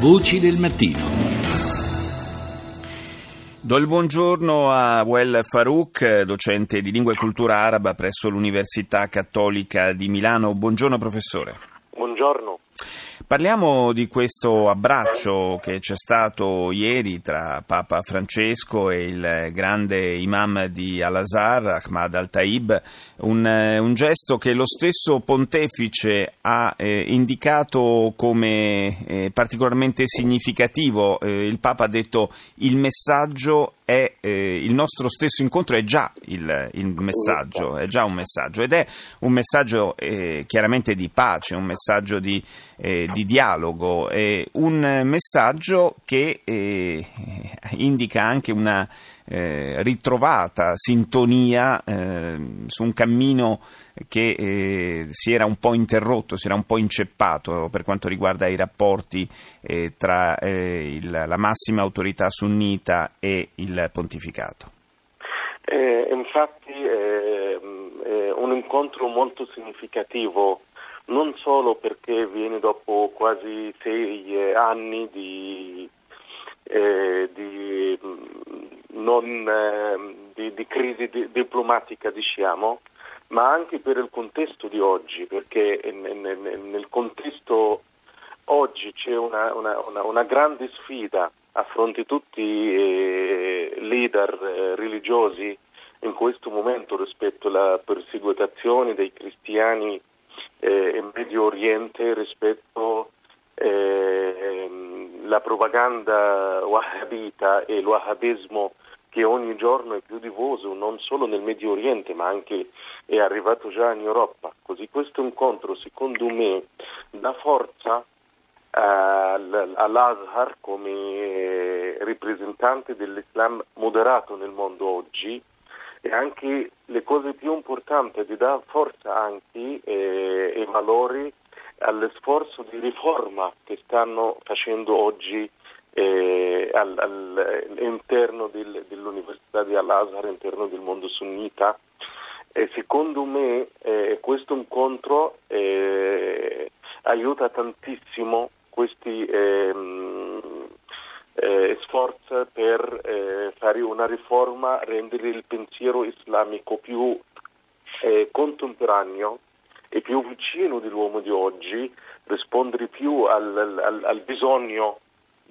Voci del mattino. Do il buongiorno a Well Farouk, docente di lingua e cultura araba presso l'Università Cattolica di Milano. Buongiorno professore. Buongiorno. Parliamo di questo abbraccio che c'è stato ieri tra Papa Francesco e il grande imam di Al-Azhar, Ahmad al-Taib, un, un gesto che lo stesso pontefice ha eh, indicato come eh, particolarmente significativo. Eh, il Papa ha detto il messaggio è eh, il nostro stesso incontro è già il, il, messaggio, è già un messaggio ed è un messaggio eh, chiaramente di pace, un messaggio di, eh, di dialogo, un messaggio che eh, indica anche una eh, ritrovata sintonia eh, su un cammino che eh, si era un po' interrotto, si era un po' inceppato per quanto riguarda i rapporti eh, tra eh, il, la massima autorità sunnita e il pontificato. Eh, infatti è un incontro molto significativo non solo perché viene dopo quasi sei anni di, eh, di non, eh, di, di crisi di, diplomatica, diciamo, ma anche per il contesto di oggi, perché nel, nel contesto oggi c'è una, una, una, una, grande sfida a fronte di tutti i eh, leader eh, religiosi in questo momento rispetto alla persecuzione dei cristiani eh, in Medio Oriente rispetto alla eh, propaganda wahhabita e il wahhabismo che ogni giorno è più diffuso non solo nel Medio Oriente ma anche è arrivato già in Europa. Così questo incontro secondo me dà forza all'Azhar come eh, rappresentante dell'Islam moderato nel mondo oggi e anche le cose più importanti di dà forza anche eh, e valori all'sforzo di riforma che stanno facendo oggi eh, all'interno del, dell'Università di Al-Azhar, all'interno del mondo sunnita. E secondo me eh, questo incontro eh, aiuta tantissimo questi ehm, eh, sforzi per eh, fare una riforma, rendere il pensiero islamico più eh, contemporaneo e più vicino dell'uomo di oggi, rispondere più al, al, al bisogno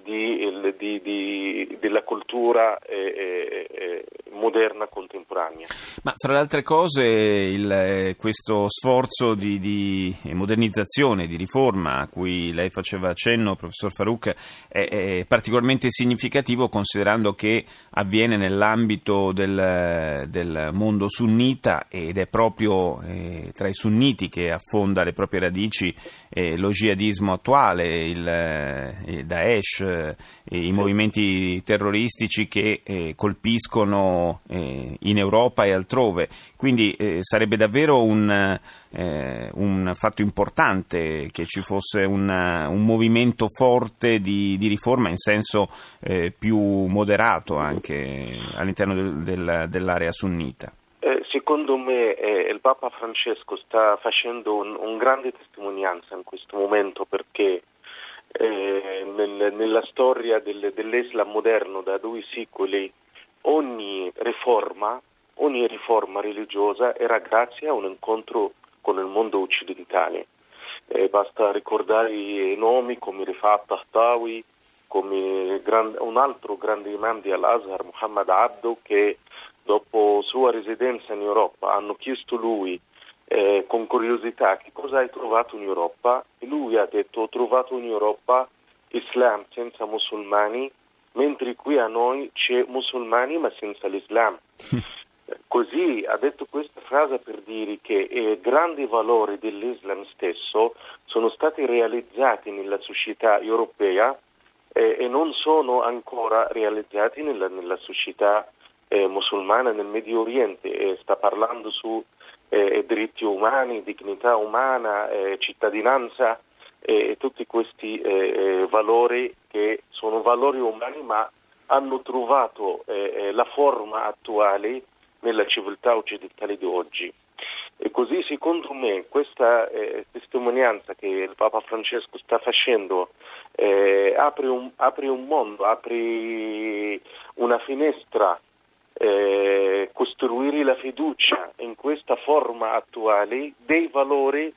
di, di, di, della cultura eh, eh, moderna contemporanea. Ma fra le altre cose il, questo sforzo di, di, modernizzazione, di riforma a cui lei faceva accenno, professor Farouk, è, è particolarmente significativo considerando che avviene nell'ambito del, del mondo sunnita ed è proprio eh, tra i sunniti che affonda le proprie radici eh, lo jihadismo attuale, il, eh, il Daesh, eh, i movimenti terroristici che eh, eh, in Europa e altrove. Quindi eh, sarebbe davvero un, eh, un, fatto importante che ci fosse un, un movimento forte di, di, riforma in senso eh, più moderato anche all'interno del, del, dell'area sunnita. Secondo me eh, il Papa Francesco sta facendo un, un grande testimonianza in questo momento perché eh, nel, nella storia del, dell'Islam moderno da due secoli ogni riforma, ogni riforma religiosa era grazie a un incontro con il mondo occidentale. Eh, basta ricordare i nomi come Rifat Tahtawi, come un altro grande imam di Al-Azhar, Muhammad Abdo, che dopo sua residenza in Europa hanno chiesto lui eh, con curiosità che cosa hai trovato in Europa e lui ha detto ho trovato in Europa Islam senza musulmani mentre qui a noi c'è musulmani ma senza l'Islam. Così ha detto questa frase per dire che eh, grandi valori dell'Islam stesso sono stati realizzati nella società europea eh, e non sono ancora realizzati nella, nella società eh, musulmana nel Medio Oriente e sta parlando su eh, diritti umani, dignità umana, eh, cittadinanza e tutti questi eh, eh, valori che sono valori umani ma hanno trovato eh, la forma attuale nella civiltà occidentale di oggi. E così secondo me questa eh, testimonianza che il Papa Francesco sta facendo eh, apre, un, apre un mondo, apre una finestra eh, costruire la fiducia in questa forma attuale dei valori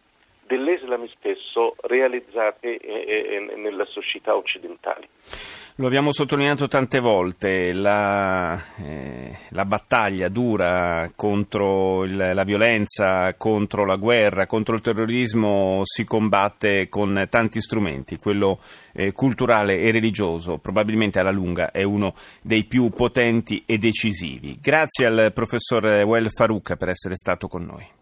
dell'Islam stesso realizzate eh, eh, nella società occidentale. Lo abbiamo sottolineato tante volte, la, eh, la battaglia dura contro il, la violenza, contro la guerra, contro il terrorismo si combatte con tanti strumenti, quello eh, culturale e religioso probabilmente alla lunga è uno dei più potenti e decisivi. Grazie al professor Well Farouk per essere stato con noi.